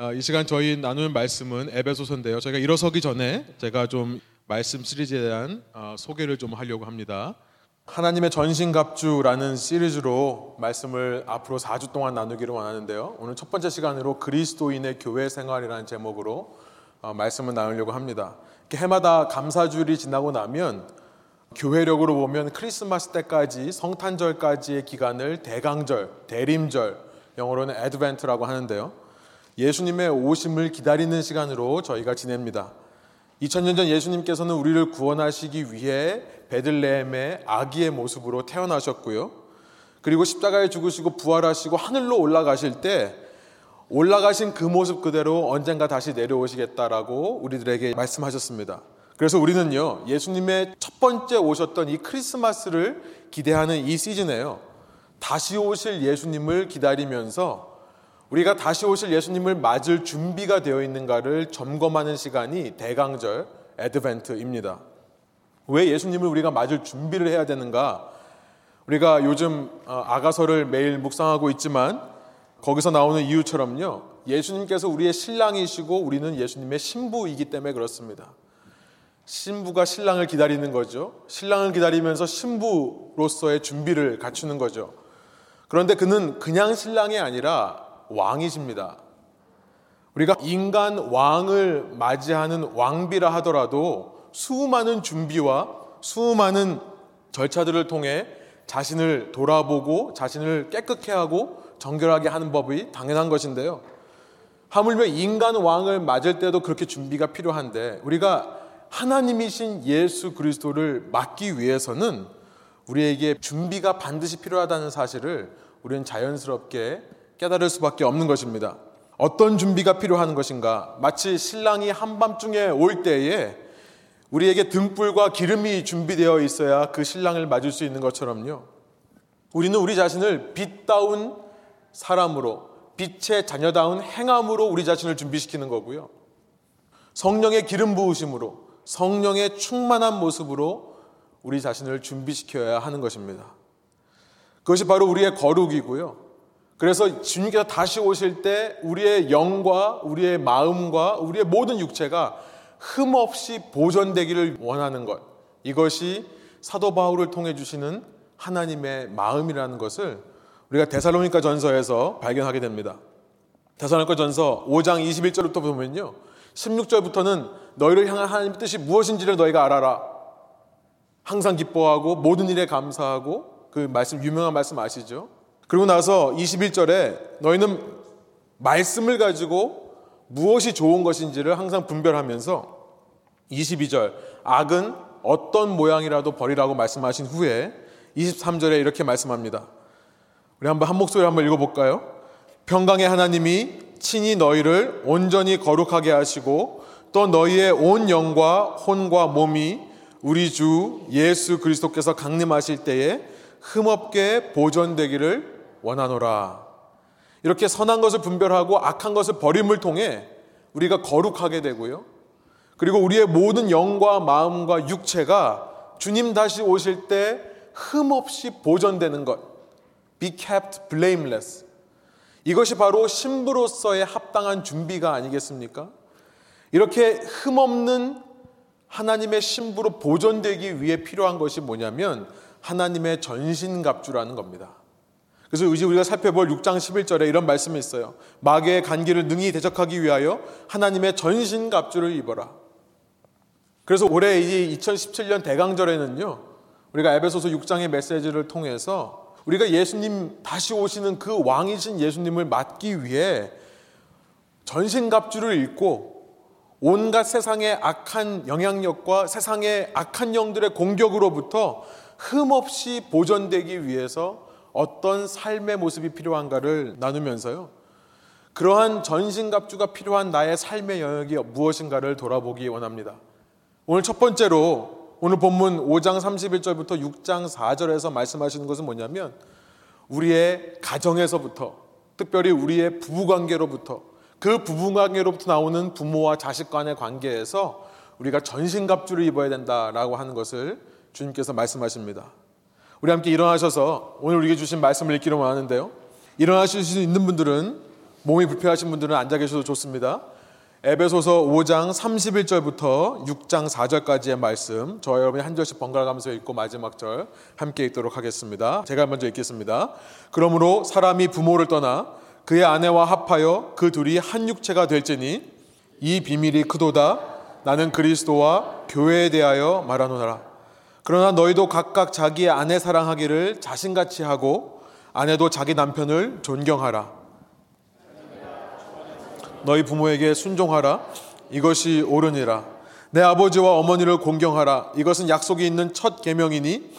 아, 이 시간 저희 나누는 말씀은 에베소서인데요. 저희가 일어서기 전에 제가 좀 말씀 시리즈에 대한 아, 소개를 좀 하려고 합니다. 하나님의 전신갑주라는 시리즈로 말씀을 앞으로 4주 동안 나누기를 원하는데요. 오늘 첫 번째 시간으로 그리스도인의 교회 생활이라는 제목으로 어, 말씀을 나누려고 합니다. 해마다 감사주일이 지나고 나면 교회력으로 보면 크리스마스 때까지 성탄절까지의 기간을 대강절, 대림절, 영어로는 애드벤트라고 하는데요. 예수님의 오심을 기다리는 시간으로 저희가 지냅니다. 2000년 전 예수님께서는 우리를 구원하시기 위해 베들레헴의 아기의 모습으로 태어나셨고요. 그리고 십자가에 죽으시고 부활하시고 하늘로 올라가실 때 올라가신 그 모습 그대로 언젠가 다시 내려오시겠다라고 우리들에게 말씀하셨습니다. 그래서 우리는요, 예수님의 첫 번째 오셨던 이 크리스마스를 기대하는 이 시즌에요. 다시 오실 예수님을 기다리면서 우리가 다시 오실 예수님을 맞을 준비가 되어 있는가를 점검하는 시간이 대강절 에드벤트입니다. 왜 예수님을 우리가 맞을 준비를 해야 되는가? 우리가 요즘 어, 아가서를 매일 묵상하고 있지만 거기서 나오는 이유처럼요. 예수님께서 우리의 신랑이시고 우리는 예수님의 신부이기 때문에 그렇습니다. 신부가 신랑을 기다리는 거죠. 신랑을 기다리면서 신부로서의 준비를 갖추는 거죠. 그런데 그는 그냥 신랑이 아니라 왕이십니다. 우리가 인간 왕을 맞이하는 왕비라 하더라도 수많은 준비와 수많은 절차들을 통해 자신을 돌아보고 자신을 깨끗해 하고 정결하게 하는 법이 당연한 것인데요. 하물며 인간 왕을 맞을 때도 그렇게 준비가 필요한데 우리가 하나님이신 예수 그리스도를 맡기 위해서는 우리에게 준비가 반드시 필요하다는 사실을 우리는 자연스럽게 깨달을 수밖에 없는 것입니다. 어떤 준비가 필요한 것인가? 마치 신랑이 한밤중에 올 때에 우리에게 등불과 기름이 준비되어 있어야 그 신랑을 맞을 수 있는 것처럼요. 우리는 우리 자신을 빛다운 사람으로, 빛의 자녀다운 행함으로 우리 자신을 준비시키는 거고요. 성령의 기름 부으심으로, 성령의 충만한 모습으로 우리 자신을 준비시켜야 하는 것입니다. 그것이 바로 우리의 거룩이고요. 그래서 주님께서 다시 오실 때 우리의 영과 우리의 마음과 우리의 모든 육체가 흠없이 보존되기를 원하는 것. 이것이 사도 바울을 통해 주시는 하나님의 마음이라는 것을 우리가 데살로니가 전서에서 발견하게 됩니다. 데살로니가 전서 5장 21절부터 보면요. 16절부터는 너희를 향한 하나님의 뜻이 무엇인지를 너희가 알아라. 항상 기뻐하고 모든 일에 감사하고 그 말씀 유명한 말씀 아시죠? 그리고 나서 21절에 너희는 말씀을 가지고 무엇이 좋은 것인지를 항상 분별하면서 22절 악은 어떤 모양이라도 버리라고 말씀하신 후에 23절에 이렇게 말씀합니다. 우리 한번 한 목소리 한번 읽어볼까요? 평강의 하나님이 친히 너희를 온전히 거룩하게 하시고 또 너희의 온 영과 혼과 몸이 우리 주 예수 그리스도께서 강림하실 때에 흠없게 보존되기를 원하노라. 이렇게 선한 것을 분별하고 악한 것을 버림을 통해 우리가 거룩하게 되고요. 그리고 우리의 모든 영과 마음과 육체가 주님 다시 오실 때 흠없이 보존되는 것. Be kept blameless. 이것이 바로 신부로서의 합당한 준비가 아니겠습니까? 이렇게 흠없는 하나님의 신부로 보존되기 위해 필요한 것이 뭐냐면 하나님의 전신갑주라는 겁니다. 그래서 이제 우리가 살펴볼 6장 11절에 이런 말씀이 있어요. 마귀의 간기를 능히 대적하기 위하여 하나님의 전신 갑주를 입어라. 그래서 올해 이 2017년 대강절에는요. 우리가 에베소서 6장의 메시지를 통해서 우리가 예수님 다시 오시는 그 왕이신 예수님을 맞기 위해 전신 갑주를 입고 온갖 세상의 악한 영향력과 세상의 악한 영들의 공격으로부터 흠없이 보존되기 위해서 어떤 삶의 모습이 필요한가를 나누면서요. 그러한 전신갑주가 필요한 나의 삶의 영역이 무엇인가를 돌아보기 원합니다. 오늘 첫 번째로 오늘 본문 5장 31절부터 6장 4절에서 말씀하시는 것은 뭐냐면 우리의 가정에서부터 특별히 우리의 부부 관계로부터 그 부부 관계로부터 나오는 부모와 자식 간의 관계에서 우리가 전신갑주를 입어야 된다라고 하는 것을 주님께서 말씀하십니다. 우리 함께 일어나셔서 오늘 우리에게 주신 말씀을 읽기로 원하는데요. 일어나실 수 있는 분들은 몸이 불편하신 분들은 앉아 계셔도 좋습니다. 에베소서 5장 31절부터 6장 4절까지의 말씀 저 여러분이 한 절씩 번갈아 가면서 읽고 마지막 절 함께 읽도록 하겠습니다. 제가 먼저 읽겠습니다. 그러므로 사람이 부모를 떠나 그의 아내와 합하여 그 둘이 한 육체가 될지니 이 비밀이 크도다 나는 그리스도와 교회에 대하여 말하노라. 그러나 너희도 각각 자기의 아내 사랑하기를 자신같이 하고 아내도 자기 남편을 존경하라. 너희 부모에게 순종하라. 이것이 옳으니라. 내 아버지와 어머니를 공경하라. 이것은 약속이 있는 첫 계명이니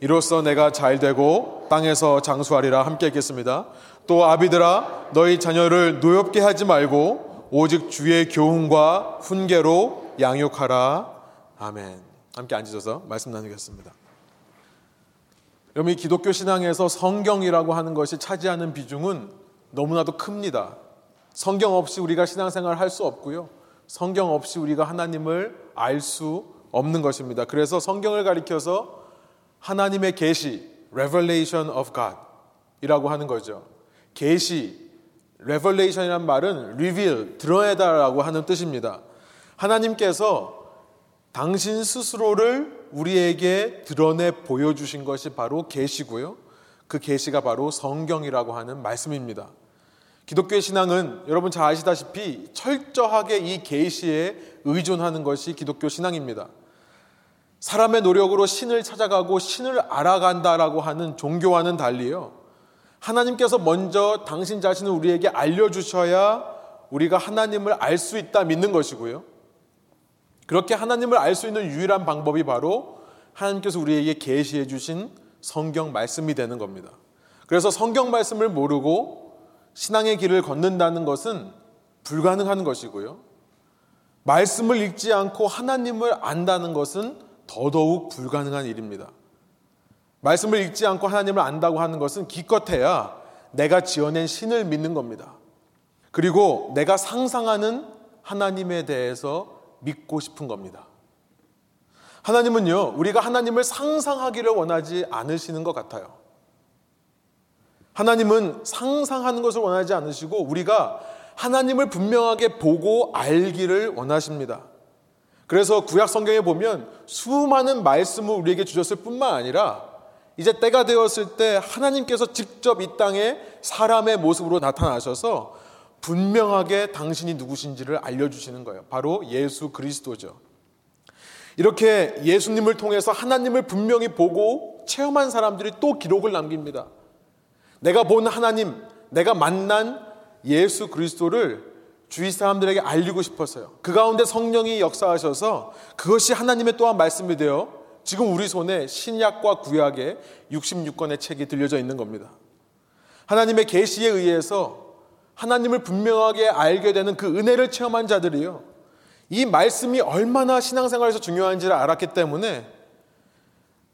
이로써 내가 잘 되고 땅에서 장수하리라. 함께 읽겠습니다. 또 아비들아 너희 자녀를 노엽게 하지 말고 오직 주의 교훈과 훈계로 양육하라. 아멘. 함께 앉으셔서 말씀 나누겠습니다. 여러분 이 기독교 신앙에서 성경이라고 하는 것이 차지하는 비중은 너무나도 큽니다. 성경 없이 우리가 신앙생활을 할수 없고요. 성경 없이 우리가 하나님을 알 수 없는 것입니다. 그래서 성경을 가리켜서 하나님의 계시, revelation of God 이라고 하는 거죠. 계시, revelation이란 말은 reveal, 드러내다라고 하는 뜻입니다. 하나님께서 당신 스스로를 우리에게 드러내 보여주신 것이 바로 계시고요. 그 계시가 바로 성경이라고 하는 말씀입니다. 기독교의 신앙은 여러분 잘 아시다시피 철저하게 이 계시에 의존하는 것이 기독교 신앙입니다. 사람의 노력으로 신을 찾아가고 신을 알아간다라고 하는 종교와는 달리요. 하나님께서 먼저 당신 자신을 우리에게 알려주셔야 우리가 하나님을 알 수 있다 믿는 것이고요. 그렇게 하나님을 알 수 있는 유일한 방법이 바로 하나님께서 우리에게 계시해 주신 성경 말씀이 되는 겁니다. 그래서 성경 말씀을 모르고 신앙의 길을 걷는다는 것은 불가능한 것이고요. 말씀을 읽지 않고 하나님을 안다는 것은 더더욱 불가능한 일입니다. 말씀을 읽지 않고 하나님을 안다고 하는 것은 기껏해야 내가 지어낸 신을 믿는 겁니다. 그리고 내가 상상하는 하나님에 대해서 믿고 싶은 겁니다. 하나님은요, 우리가 하나님을 상상하기를 원하지 않으시는 것 같아요. 하나님은 상상하는 것을 원하지 않으시고 우리가 하나님을 분명하게 보고 알기를 원하십니다. 그래서 구약 성경에 보면 수많은 말씀을 우리에게 주셨을 뿐만 아니라 이제 때가 되었을 때 하나님께서 직접 이 땅에 사람의 모습으로 나타나셔서 분명하게 당신이 누구신지를 알려주시는 거예요. 바로 예수 그리스도죠. 이렇게 예수님을 통해서 하나님을 분명히 보고 체험한 사람들이 또 기록을 남깁니다. 내가 본 하나님, 내가 만난 예수 그리스도를 주위 사람들에게 알리고 싶었어요. 그 가운데 성령이 역사하셔서 그것이 하나님의 또한 말씀이 되어 지금 우리 손에 신약과 구약의 66권의 책이 들려져 있는 겁니다. 하나님의 계시에 의해서 하나님을 분명하게 알게 되는 그 은혜를 체험한 자들이요. 이 말씀이 얼마나 신앙생활에서 중요한지를 알았기 때문에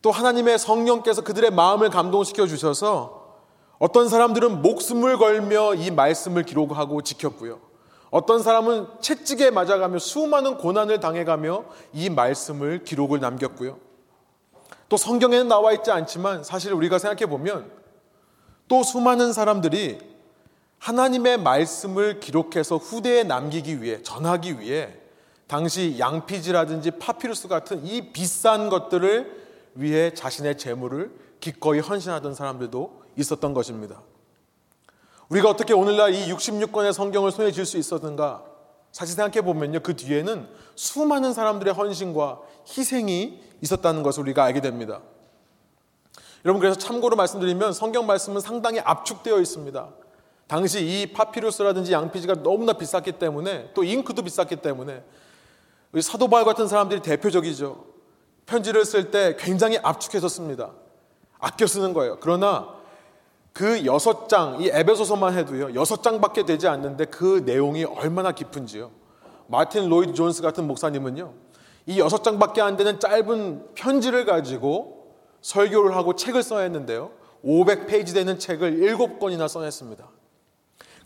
또 하나님의 성령께서 그들의 마음을 감동시켜 주셔서 어떤 사람들은 목숨을 걸며 이 말씀을 기록하고 지켰고요. 어떤 사람은 채찍에 맞아가며 수많은 고난을 당해가며 이 말씀을 기록을 남겼고요. 또 성경에는 나와 있지 않지만 사실 우리가 생각해 보면 또 수많은 사람들이 하나님의 말씀을 기록해서 후대에 남기기 위해 전하기 위해 당시 양피지라든지 파피루스 같은 이 비싼 것들을 위해 자신의 재물을 기꺼이 헌신하던 사람들도 있었던 것입니다. 우리가 어떻게 오늘날 이 66권의 성경을 손에 쥘 수 있었는가? 사실 생각해 보면요. 그 뒤에는 수많은 사람들의 헌신과 희생이 있었다는 것을 우리가 알게 됩니다. 여러분 그래서 참고로 말씀드리면 성경 말씀은 상당히 압축되어 있습니다. 당시 이 파피루스라든지 양피지가 너무나 비쌌기 때문에 또 잉크도 비쌌기 때문에 사도 바울 같은 사람들이 대표적이죠. 편지를 쓸 때 굉장히 압축해서 씁니다. 아껴 쓰는 거예요. 그러나 그 여섯 장, 이 에베소서만 해도요, 여섯 장밖에 되지 않는데 그 내용이 얼마나 깊은지요. 마틴 로이드 존스 같은 목사님은요, 이 여섯 장밖에 안 되는 짧은 편지를 가지고 설교를 하고 책을 써야 했는데요, 500페이지 되는 책을 7권이나 써냈습니다.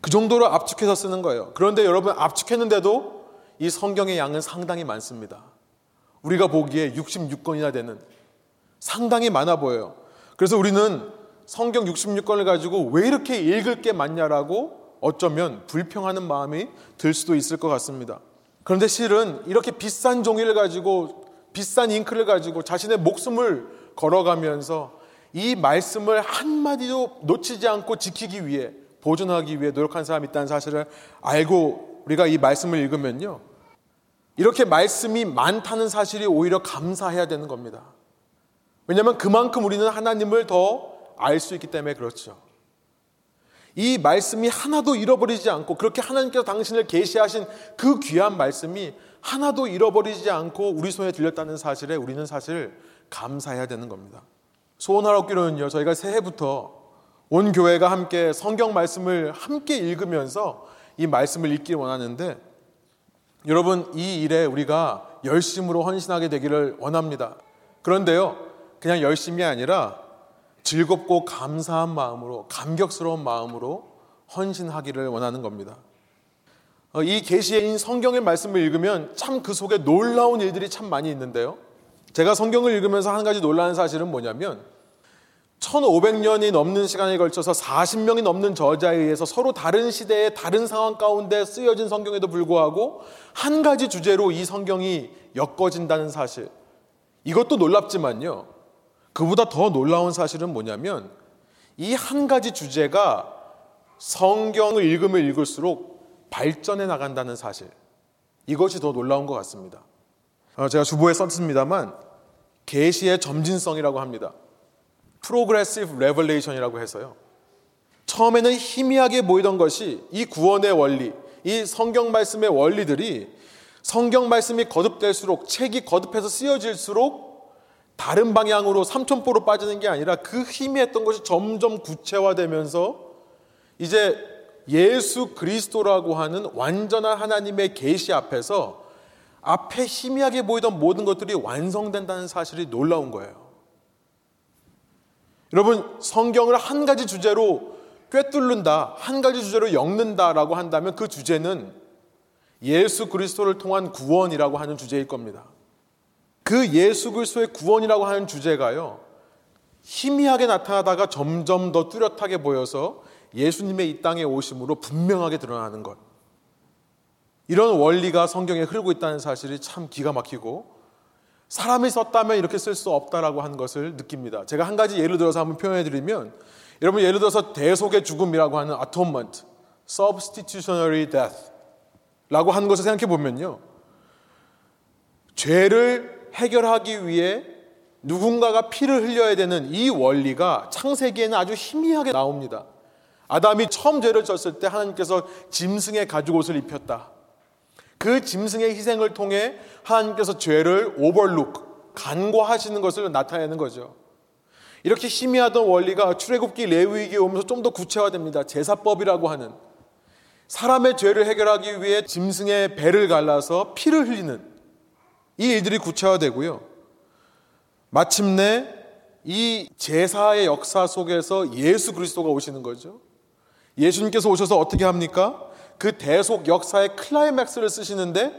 그 정도로 압축해서 쓰는 거예요. 그런데 여러분, 압축했는데도 이 성경의 양은 상당히 많습니다. 우리가 보기에 66권이나 되는 상당히 많아 보여요. 그래서 우리는 성경 66권을 가지고 왜 이렇게 읽을 게 많냐라고 어쩌면 불평하는 마음이 들 수도 있을 것 같습니다. 그런데 실은 이렇게 비싼 종이를 가지고 비싼 잉크를 가지고 자신의 목숨을 걸어가면서 이 말씀을 한마디도 놓치지 않고 지키기 위해 보존하기 위해 노력한 사람이 있다는 사실을 알고 우리가 이 말씀을 읽으면요. 이렇게 말씀이 많다는 사실이 오히려 감사해야 되는 겁니다. 왜냐하면 그만큼 우리는 하나님을 더 알 수 있기 때문에 그렇죠. 이 말씀이 하나도 잃어버리지 않고 그렇게 하나님께서 당신을 계시하신 그 귀한 말씀이 하나도 잃어버리지 않고 우리 손에 들렸다는 사실에 우리는 사실 감사해야 되는 겁니다. 소원하옵기로는요, 저희가 새해부터 온 교회가 함께 성경 말씀을 함께 읽으면서 이 말씀을 읽기 원하는데 여러분 이 일에 우리가 열심으로 헌신하게 되기를 원합니다. 그런데요, 그냥 열심이 아니라 즐겁고 감사한 마음으로 감격스러운 마음으로 헌신하기를 원하는 겁니다. 어, 이 계시인 성경의 말씀을 읽으면 참 그 속에 놀라운 일들이 참 많이 있는데요. 제가 성경을 읽으면서 한 가지 놀라운 사실은 뭐냐면 1500년이 넘는 시간에 걸쳐서 40명이 넘는 저자에 의해서 서로 다른 시대의 다른 상황 가운데 쓰여진 성경에도 불구하고 한 가지 주제로 이 성경이 엮어진다는 사실. 이것도 놀랍지만요. 그보다 더 놀라운 사실은 뭐냐면 이 한 가지 주제가 성경을 읽으면 읽을수록 발전해 나간다는 사실. 이것이 더 놀라운 것 같습니다. 어, 제가 주보에 썼습니다만 계시의 점진성이라고 합니다. progressive revelation이라고 해서요. 처음에는 희미하게 보이던 것이 이 구원의 원리, 이 성경 말씀의 원리들이 성경 말씀이 거듭될수록 책이 거듭해서 쓰여질수록 다른 방향으로 삼천포로 빠지는 게 아니라 그 희미했던 것이 점점 구체화되면서 이제 예수 그리스도라고 하는 완전한 하나님의 계시 앞에서 앞에 희미하게 보이던 모든 것들이 완성된다는 사실이 놀라운 거예요. 여러분 성경을 한 가지 주제로 꿰뚫는다, 한 가지 주제로 엮는다라고 한다면 그 주제는 예수 그리스도를 통한 구원이라고 하는 주제일 겁니다. 그 예수 그리스도의 구원이라고 하는 주제가요. 희미하게 나타나다가 점점 더 뚜렷하게 보여서 예수님의 이 땅에 오심으로 분명하게 드러나는 것. 이런 원리가 성경에 흐르고 있다는 사실이 참 기가 막히고 사람이 썼다면 이렇게 쓸 수 없다라고 하는 것을 느낍니다. 제가 한 가지 예를 들어서 한번 표현해 드리면 여러분 예를 들어서 대속의 죽음이라고 하는 atonement, substitutionary death 라고 하는 것을 생각해 보면요. 죄를 해결하기 위해 누군가가 피를 흘려야 되는 이 원리가 창세기에는 아주 희미하게 나옵니다. 아담이 처음 죄를 졌을 때 하나님께서 짐승의 가죽옷을 입혔다. 그 짐승의 희생을 통해 하나님께서 죄를 오버룩, 간과하시는 것을 나타내는 거죠. 이렇게 희미하던 원리가 출애굽기 레위기에 오면서 좀 더 구체화됩니다. 제사법이라고 하는 사람의 죄를 해결하기 위해 짐승의 배를 갈라서 피를 흘리는 이 일들이 구체화되고요. 마침내 이 제사의 역사 속에서 예수 그리스도가 오시는 거죠. 예수님께서 오셔서 어떻게 합니까? 그 대속 역사의 클라이맥스를 쓰시는데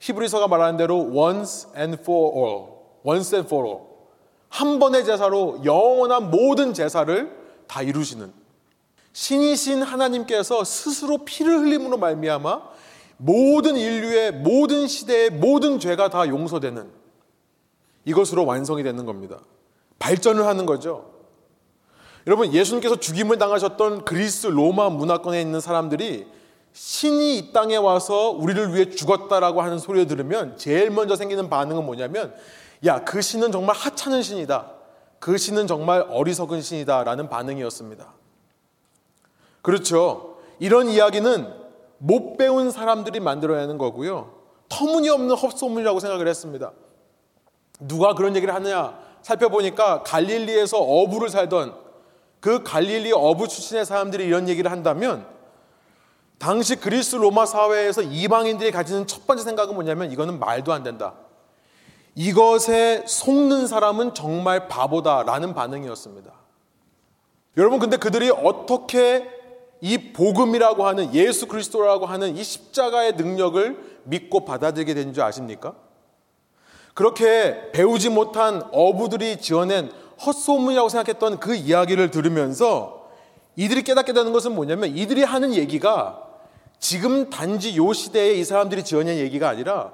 히브리서가 말하는 대로 once and for all, once and for all. 한 번의 제사로 영원한 모든 제사를 다 이루시는 신이신 하나님께서 스스로 피를 흘림으로 말미암아 모든 인류의 모든 시대의 모든 죄가 다 용서되는 이것으로 완성이 되는 겁니다. 발전을 하는 거죠. 여러분, 예수님께서 죽임을 당하셨던 그리스 로마 문화권에 있는 사람들이 신이 이 땅에 와서 우리를 위해 죽었다라고 하는 소리를 들으면 제일 먼저 생기는 반응은 뭐냐면 야, 그 신은 정말 하찮은 신이다. 그 신은 정말 어리석은 신이다 라는 반응이었습니다. 그렇죠. 이런 이야기는 못 배운 사람들이 만들어내는 거고요. 터무니없는 헛소문이라고 생각을 했습니다. 누가 그런 얘기를 하느냐 살펴보니까 갈릴리에서 어부를 살던 그 갈릴리 어부 출신의 사람들이 이런 얘기를 한다면 당시 그리스 로마 사회에서 이방인들이 가지는 첫 번째 생각은 뭐냐면 이거는 말도 안 된다. 이것에 속는 사람은 정말 바보다라는 반응이었습니다. 여러분 근데 그들이 어떻게 이 복음이라고 하는 예수 그리스도라고 하는 이 십자가의 능력을 믿고 받아들이게 된 줄 아십니까? 그렇게 배우지 못한 어부들이 지어낸 헛소문이라고 생각했던 그 이야기를 들으면서 이들이 깨닫게 되는 것은 뭐냐면 이들이 하는 얘기가 지금 단지 요 시대에 이 사람들이 지어낸 얘기가 아니라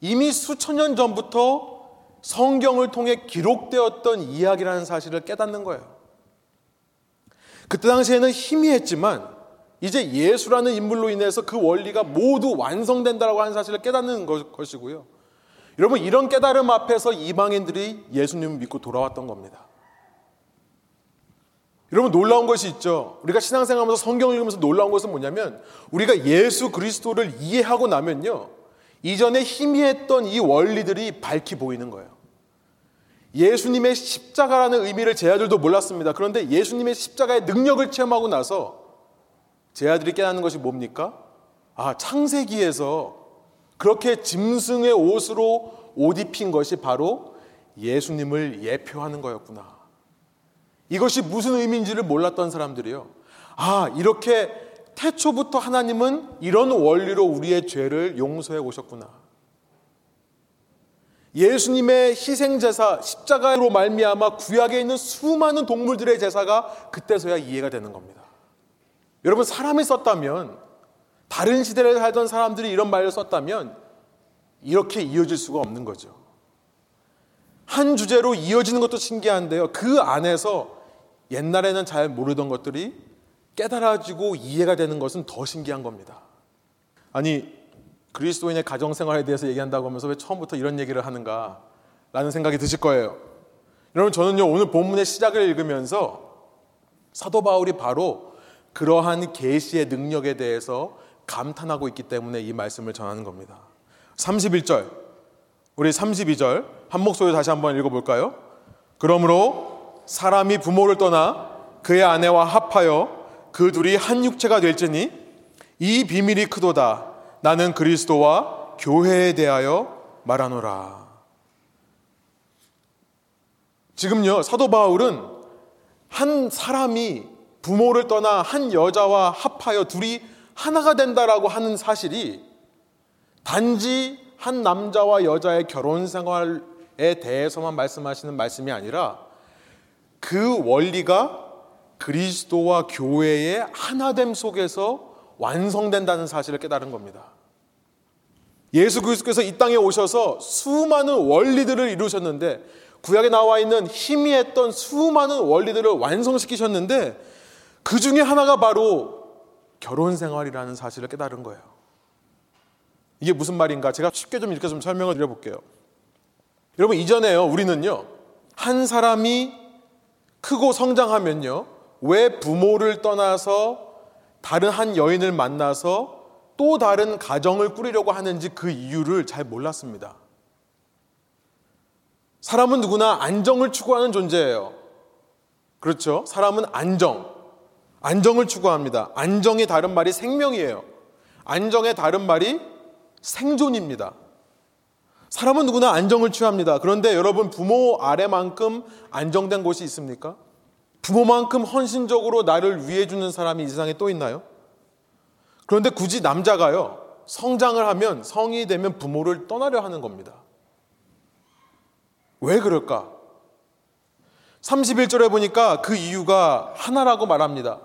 이미 수천 년 전부터 성경을 통해 기록되었던 이야기라는 사실을 깨닫는 거예요. 그때 당시에는 희미했지만 이제 예수라는 인물로 인해서 그 원리가 모두 완성된다라고 하는 사실을 깨닫는 것이고요. 여러분 이런 깨달음 앞에서 이방인들이 예수님을 믿고 돌아왔던 겁니다. 여러분 놀라운 것이 있죠. 우리가 신앙생활하면서 성경을 읽으면서 놀라운 것은 뭐냐면 우리가 예수 그리스도를 이해하고 나면요. 이전에 희미했던 이 원리들이 밝히 보이는 거예요. 예수님의 십자가라는 의미를 제 아들도 몰랐습니다. 그런데 예수님의 십자가의 능력을 체험하고 나서 제 아들이 깨닫는 것이 뭡니까? 아, 창세기에서 그렇게 짐승의 옷으로 옷 입힌 것이 바로 예수님을 예표하는 거였구나. 이것이 무슨 의미인지를 몰랐던 사람들이요. 아, 이렇게 태초부터 하나님은 이런 원리로 우리의 죄를 용서해 오셨구나. 예수님의 희생 제사 십자가로 말미암아 구약에 있는 수많은 동물들의 제사가 그때서야 이해가 되는 겁니다. 여러분 사람이 썼다면 다른 시대를 살던 사람들이 이런 말을 썼다면 이렇게 이어질 수가 없는 거죠. 한 주제로 이어지는 것도 신기한데요. 그 안에서 옛날에는 잘 모르던 것들이 깨달아지고 이해가 되는 것은 더 신기한 겁니다. 아니, 그리스도인의 가정 생활에 대해서 얘기한다고 하면서 왜 처음부터 이런 얘기를 하는가? 라는 생각이 드실 거예요. 여러분, 저는요, 오늘 본문의 시작을 읽으면서 사도 바울이 바로 그러한 계시의 능력에 대해서 감탄하고 있기 때문에 이 말씀을 전하는 겁니다. 31절, 우리 32절, 한 목소리 다시 한번 읽어 볼까요? 그러므로 사람이 부모를 떠나 그의 아내와 합하여 그 둘이 한 육체가 될지니 이 비밀이 크도다. 나는 그리스도와 교회에 대하여 말하노라. 지금요, 사도 바울은 한 사람이 부모를 떠나 한 여자와 합하여 둘이 하나가 된다라고 하는 사실이 단지 한 남자와 여자의 결혼 생활에 대해서만 말씀하시는 말씀이 아니라 그 원리가 그리스도와 교회의 하나됨 속에서 완성된다는 사실을 깨달은 겁니다. 예수 그리스도께서 이 땅에 오셔서 수많은 원리들을 이루셨는데 구약에 나와 있는 희미했던 수많은 원리들을 완성시키셨는데 그 중에 하나가 바로 결혼 생활이라는 사실을 깨달은 거예요. 이게 무슨 말인가? 제가 쉽게 좀 이렇게 좀 설명을 드려볼게요. 여러분, 이전에요, 우리는요, 한 사람이 크고 성장하면요. 왜 부모를 떠나서 다른 한 여인을 만나서 또 다른 가정을 꾸리려고 하는지 그 이유를 잘 몰랐습니다. 사람은 누구나 안정을 추구하는 존재예요. 그렇죠? 사람은 안정. 안정을 추구합니다. 안정의 다른 말이 생명이에요. 안정의 다른 말이 생존입니다. 사람은 누구나 안정을 취합니다. 그런데 여러분 부모 아래만큼 안정된 곳이 있습니까? 부모만큼 헌신적으로 나를 위해 주는 사람이 이 세상에 또 있나요? 그런데 굳이 남자가요. 성장을 하면 성이 되면 부모를 떠나려 하는 겁니다. 왜 그럴까? 31절에 보니까 그 이유가 하나라고 말합니다.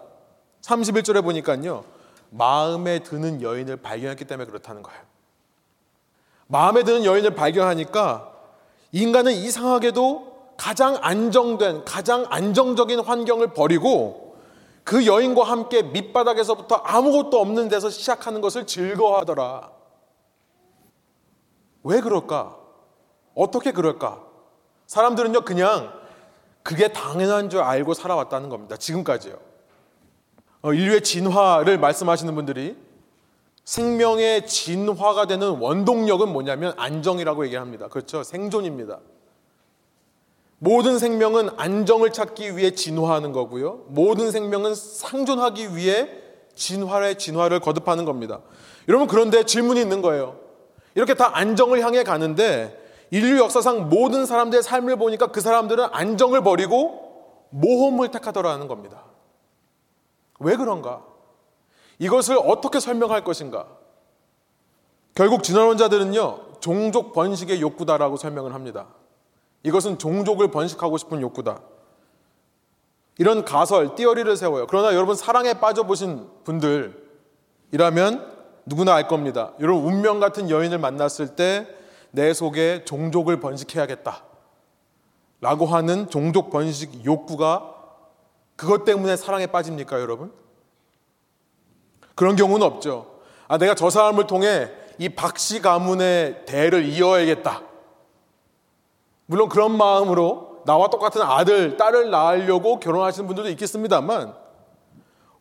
31절에 보니까요. 마음에 드는 여인을 발견했기 때문에 그렇다는 거예요. 마음에 드는 여인을 발견하니까 인간은 이상하게도 가장 안정된, 가장 안정적인 환경을 버리고 그 여인과 함께 밑바닥에서부터 아무것도 없는 데서 시작하는 것을 즐거워하더라. 왜 그럴까? 어떻게 그럴까? 사람들은요, 그냥 그게 당연한 줄 알고 살아왔다는 겁니다. 지금까지요. 어, 인류의 진화를 말씀하시는 분들이 생명의 진화가 되는 원동력은 뭐냐면 안정이라고 얘기합니다. 그렇죠? 생존입니다. 모든 생명은 안정을 찾기 위해 진화하는 거고요. 모든 생명은 상존하기 위해 진화의 진화를 거듭하는 겁니다. 여러분 그런데 질문이 있는 거예요. 이렇게 다 안정을 향해 가는데 인류 역사상 모든 사람들의 삶을 보니까 그 사람들은 안정을 버리고 모험을 택하더라는 겁니다. 왜 그런가? 이것을 어떻게 설명할 것인가? 결국 진화론자들은요, 종족 번식의 욕구다라고 설명을 합니다. 이것은 종족을 번식하고 싶은 욕구다. 이런 가설, 띠어리를 세워요. 그러나 여러분 사랑에 빠져보신 분들이라면 누구나 알 겁니다. 여러분 운명 같은 여인을 만났을 때 내 속에 종족을 번식해야겠다. 라고 하는 종족 번식 욕구가 그것 때문에 사랑에 빠집니까, 여러분? 그런 경우는 없죠. 아, 내가 저 사람을 통해 이 박씨 가문의 대를 이어야겠다. 물론 그런 마음으로 나와 똑같은 아들, 딸을 낳으려고 결혼하시는 분들도 있겠습니다만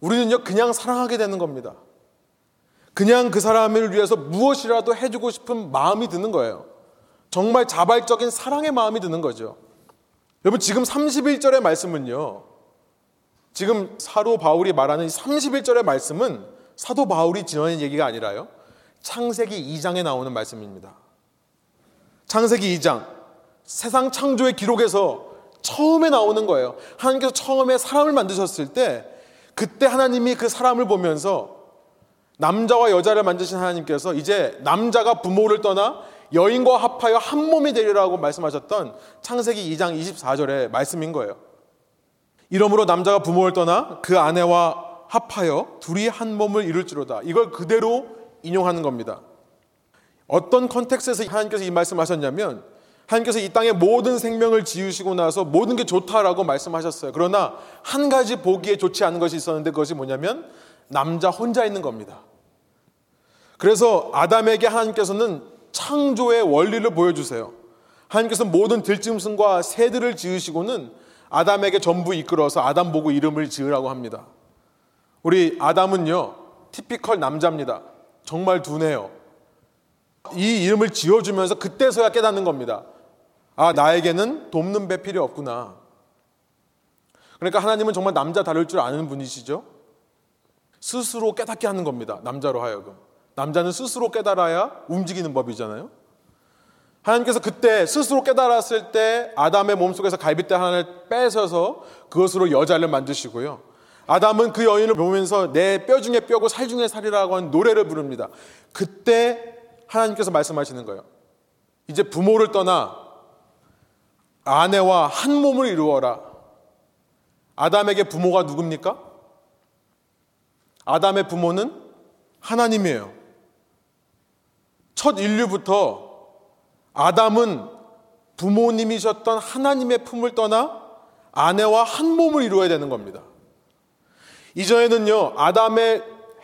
우리는요, 그냥 사랑하게 되는 겁니다. 그냥 그 사람을 위해서 무엇이라도 해주고 싶은 마음이 드는 거예요. 정말 자발적인 사랑의 마음이 드는 거죠. 여러분, 지금 31절의 말씀은요, 지금 사도 바울이 말하는 31절의 말씀은 사도 바울이 지어낸 얘기가 아니라요. 창세기 2장에 나오는 말씀입니다. 창세기 2장. 세상 창조의 기록에서 처음에 나오는 거예요. 하나님께서 처음에 사람을 만드셨을 때 그때 하나님이 그 사람을 보면서 남자와 여자를 만드신 하나님께서 이제 남자가 부모를 떠나 여인과 합하여 한 몸이 되리라고 말씀하셨던 창세기 2장 24절의 말씀인 거예요. 이러므로 남자가 부모를 떠나 그 아내와 합하여 둘이 한 몸을 이룰지로다. 이걸 그대로 인용하는 겁니다. 어떤 컨텍스트에서 하나님께서 이 말씀하셨냐면 하나님께서 이 땅의 모든 생명을 지으시고 나서 모든 게 좋다라고 말씀하셨어요. 그러나 한 가지 보기에 좋지 않은 것이 있었는데 그것이 뭐냐면 남자 혼자 있는 겁니다. 그래서 아담에게 하나님께서는 창조의 원리를 보여주세요. 하나님께서 모든 들짐승과 새들을 지으시고는 아담에게 전부 이끌어서 아담 보고 이름을 지으라고 합니다. 우리 아담은요, 티피컬 남자입니다. 정말 둔해요. 이 이름을 지어주면서 그때서야 깨닫는 겁니다. 아, 나에게는 돕는 배 필요 없구나. 그러니까 하나님은 정말 남자 다룰 줄 아는 분이시죠? 스스로 깨닫게 하는 겁니다. 남자로 하여금. 남자는 스스로 깨달아야 움직이는 법이잖아요. 하나님께서 그때 스스로 깨달았을 때 아담의 몸속에서 갈비뼈 하나를 뺏어서 그것으로 여자를 만드시고요. 아담은 그 여인을 보면서 내 뼈 중에 뼈고 살 중에 살이라고 하는 노래를 부릅니다. 그때 하나님께서 말씀하시는 거예요. 이제 부모를 떠나 아내와 한 몸을 이루어라. 아담에게 부모가 누굽니까? 아담의 부모는 하나님이에요. 첫 인류부터 아담은 부모님이셨던 하나님의 품을 떠나 아내와 한 몸을 이루어야 되는 겁니다. 이전에는요, 아담의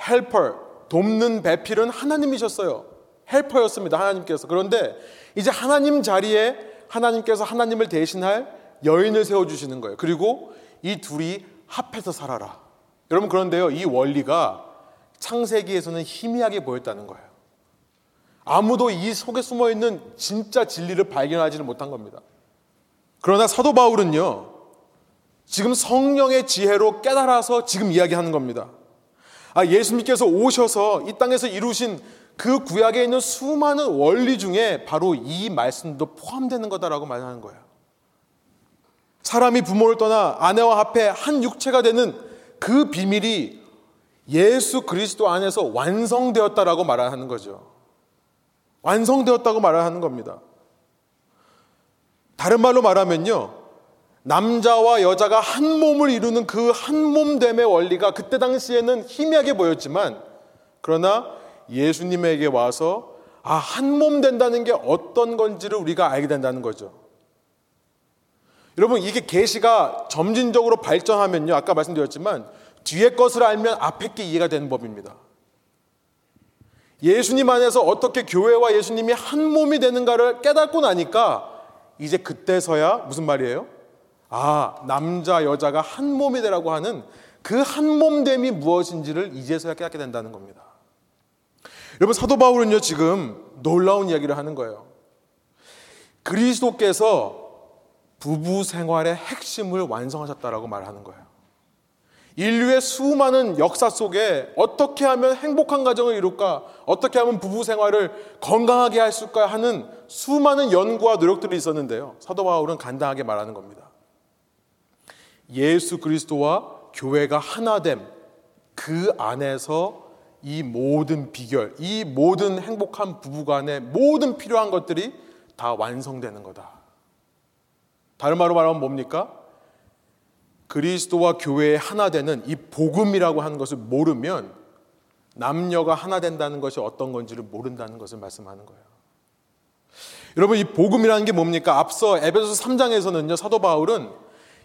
헬퍼, 돕는 배필은 하나님이셨어요. 헬퍼였습니다. 하나님께서. 그런데 이제 하나님 자리에 하나님께서 하나님을 대신할 여인을 세워주시는 거예요. 그리고 이 둘이 합해서 살아라. 여러분, 그런데요, 이 원리가 창세기에서는 희미하게 보였다는 거예요. 아무도 이 속에 숨어 있는 진짜 진리를 발견하지는 못한 겁니다. 그러나 사도 바울은요, 지금 성령의 지혜로 깨달아서 지금 이야기하는 겁니다. 아, 예수님께서 오셔서 이 땅에서 이루신 그 구약에 있는 수많은 원리 중에 바로 이 말씀도 포함되는 거다라고 말하는 거예요. 사람이 부모를 떠나 아내와 합해 한 육체가 되는 그 비밀이 예수 그리스도 안에서 완성되었다라고 말하는 거죠. 완성되었다고 말하는 겁니다. 다른 말로 말하면요. 남자와 여자가 한 몸을 이루는 그 한 몸됨의 원리가 그때 당시에는 희미하게 보였지만 그러나 예수님에게 와서 아, 한 몸 된다는 게 어떤 건지를 우리가 알게 된다는 거죠. 여러분, 이게 계시가 점진적으로 발전하면요. 아까 말씀드렸지만 뒤에 것을 알면 앞에 게 이해가 되는 법입니다. 예수님 안에서 어떻게 교회와 예수님이 한 몸이 되는가를 깨닫고 나니까 이제 그때서야 무슨 말이에요? 아, 남자, 여자가 한 몸이 되라고 하는 그 한 몸됨이 무엇인지를 이제서야 깨닫게 된다는 겁니다. 여러분, 사도 바울은요, 지금 놀라운 이야기를 하는 거예요. 그리스도께서 부부 생활의 핵심을 완성하셨다라고 말하는 거예요. 인류의 수많은 역사 속에 어떻게 하면 행복한 가정을 이룰까, 어떻게 하면 부부 생활을 건강하게 할 수 있을까 하는 수많은 연구와 노력들이 있었는데요. 사도 바울은 간단하게 말하는 겁니다. 예수 그리스도와 교회가 하나됨, 그 안에서 이 모든 비결, 이 모든 행복한 부부간의 모든 필요한 것들이 다 완성되는 거다. 다른 말로 말하면 뭡니까? 그리스도와 교회의 하나 되는 이 복음이라고 하는 것을 모르면 남녀가 하나 된다는 것이 어떤 건지를 모른다는 것을 말씀하는 거예요. 여러분 이 복음이라는 게 뭡니까? 앞서 에베소서 3장에서는요. 사도 바울은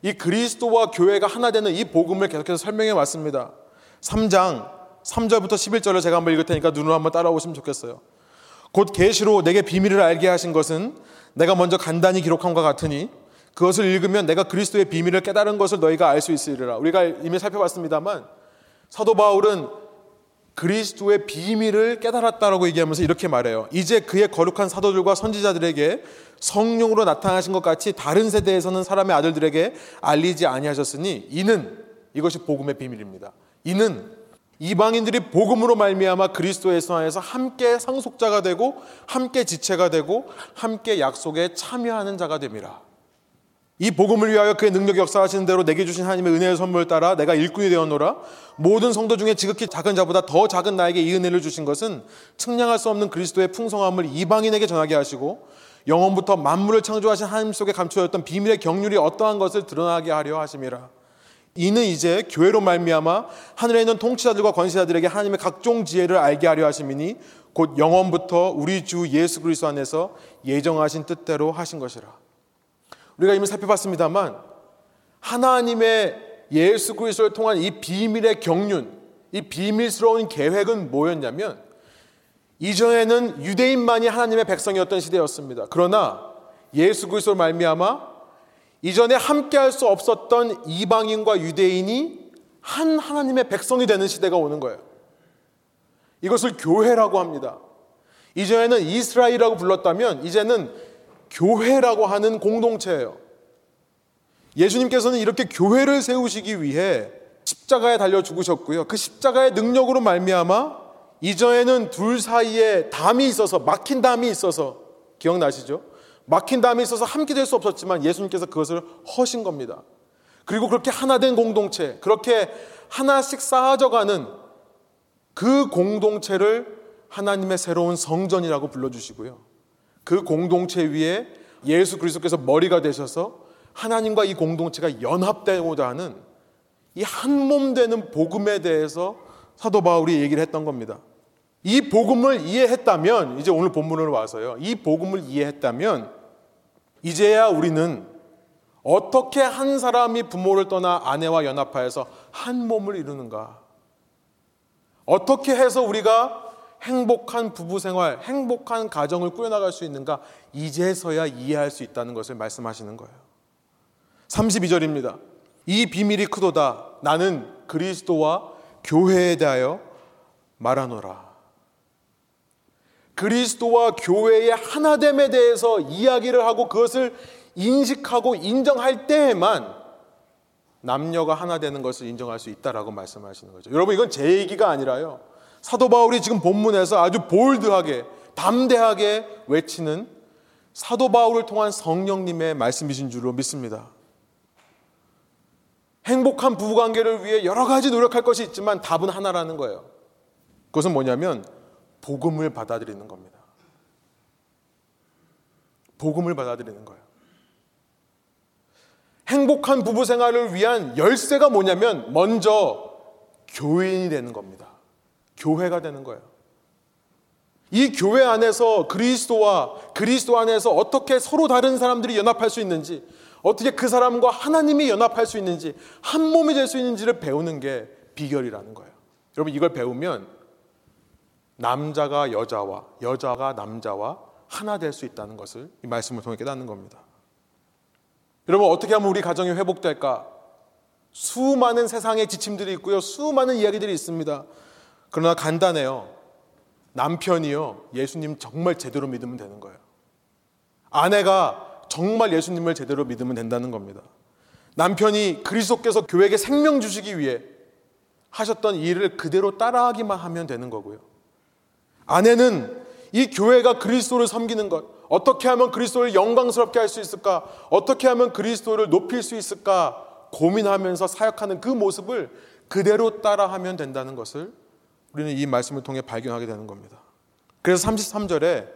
이 그리스도와 교회가 하나 되는 이 복음을 계속해서 설명해 왔습니다. 3장 3절부터 11절을 제가 한번 읽을 테니까 눈으로 한번 따라오시면 좋겠어요. 곧 계시로 내게 비밀을 알게 하신 것은 내가 먼저 간단히 기록한 것 같으니 그것을 읽으면 내가 그리스도의 비밀을 깨달은 것을 너희가 알 수 있으리라. 우리가 이미 살펴봤습니다만 사도 바울은 그리스도의 비밀을 깨달았다라고 얘기하면서 이렇게 말해요. 이제 그의 거룩한 사도들과 선지자들에게 성령으로 나타나신 것 같이 다른 세대에서는 사람의 아들들에게 알리지 아니하셨으니 이는 이것이 복음의 비밀입니다. 이는 이방인들이 복음으로 말미암아 그리스도의 성안에서 함께 상속자가 되고 함께 지체가 되고 함께 약속에 참여하는 자가 됨이라. 이 복음을 위하여 그의 능력 역사하시는 대로 내게 주신 하나님의 은혜의 선물을 따라 내가 일꾼이 되었노라. 모든 성도 중에 지극히 작은 자보다 더 작은 나에게 이 은혜를 주신 것은 측량할 수 없는 그리스도의 풍성함을 이방인에게 전하게 하시고 영원부터 만물을 창조하신 하나님 속에 감추어졌던 비밀의 경륜이 어떠한 것을 드러나게 하려 하심이라. 이는 이제 교회로 말미암아 하늘에 있는 통치자들과 권세자들에게 하나님의 각종 지혜를 알게 하려 하심이니 곧 영원부터 우리 주 예수 그리스도 안에서 예정하신 뜻대로 하신 것이라. 우리가 이미 살펴봤습니다만 하나님의 예수 그리스도를 통한 이 비밀의 경륜, 이 비밀스러운 계획은 뭐였냐면 이전에는 유대인만이 하나님의 백성이었던 시대였습니다. 그러나 예수 그리스도를 말미암아 이전에 함께 할 수 없었던 이방인과 유대인이 한 하나님의 백성이 되는 시대가 오는 거예요. 이것을 교회라고 합니다. 이전에는 이스라엘이라고 불렀다면 이제는 교회라고 하는 공동체예요. 예수님께서는 이렇게 교회를 세우시기 위해 십자가에 달려 죽으셨고요. 그 십자가의 능력으로 말미암아 이전에는 둘 사이에 담이 있어서 막힌 담이 있어서 기억나시죠? 막힌 담이 있어서 함께 될 수 없었지만 예수님께서 그것을 허신 겁니다. 그리고 그렇게 하나 된 공동체, 그렇게 하나씩 쌓아져가는 그 공동체를 하나님의 새로운 성전이라고 불러주시고요. 그 공동체 위에 예수 그리스도께서 머리가 되셔서 하나님과 이 공동체가 연합되고자 하는 이 한 몸 되는 복음에 대해서 사도 바울이 얘기를 했던 겁니다. 이 복음을 이해했다면 이제 오늘 본문으로 와서요. 이 복음을 이해했다면 이제야 우리는 어떻게 한 사람이 부모를 떠나 아내와 연합하여서 한 몸을 이루는가? 어떻게 해서 우리가 행복한 부부 생활, 행복한 가정을 꾸려나갈 수 있는가? 이제서야 이해할 수 있다는 것을 말씀하시는 거예요. 32절입니다. 이 비밀이 크도다. 나는 그리스도와 교회에 대하여 말하노라. 그리스도와 교회의 하나됨에 대해서 이야기를 하고 그것을 인식하고 인정할 때에만 남녀가 하나 되는 것을 인정할 수 있다라고 말씀하시는 거죠. 여러분 이건 제 얘기가 아니라요. 사도 바울이 지금 본문에서 아주 볼드하게 담대하게 외치는 사도 바울을 통한 성령님의 말씀이신 줄로 믿습니다. 행복한 부부 관계를 위해 여러 가지 노력할 것이 있지만 답은 하나라는 거예요. 그것은 뭐냐면 복음을 받아들이는 겁니다. 복음을 받아들이는 거예요. 행복한 부부 생활을 위한 열쇠가 뭐냐면 먼저 교인이 되는 겁니다. 교회가 되는 거예요. 이 교회 안에서 그리스도와 그리스도 안에서 어떻게 서로 다른 사람들이 연합할 수 있는지, 어떻게 그 사람과 하나님이 연합할 수 있는지, 한 몸이 될 수 있는지를 배우는 게 비결이라는 거예요. 여러분 이걸 배우면 남자가 여자와 여자가 남자와 하나 될 수 있다는 것을 이 말씀을 통해 깨닫는 겁니다. 여러분 어떻게 하면 우리 가정이 회복될까? 수많은 세상의 지침들이 있고요. 수많은 이야기들이 있습니다. 그러나 간단해요. 남편이요. 예수님 정말 제대로 믿으면 되는 거예요. 아내가 정말 예수님을 제대로 믿으면 된다는 겁니다. 남편이 그리스도께서 교회에게 생명 주시기 위해 하셨던 일을 그대로 따라하기만 하면 되는 거고요. 아내는 이 교회가 그리스도를 섬기는 것, 어떻게 하면 그리스도를 영광스럽게 할 수 있을까? 어떻게 하면 그리스도를 높일 수 있을까? 고민하면서 사역하는 그 모습을 그대로 따라하면 된다는 것을 우리는 이 말씀을 통해 발견하게 되는 겁니다. 그래서 33절에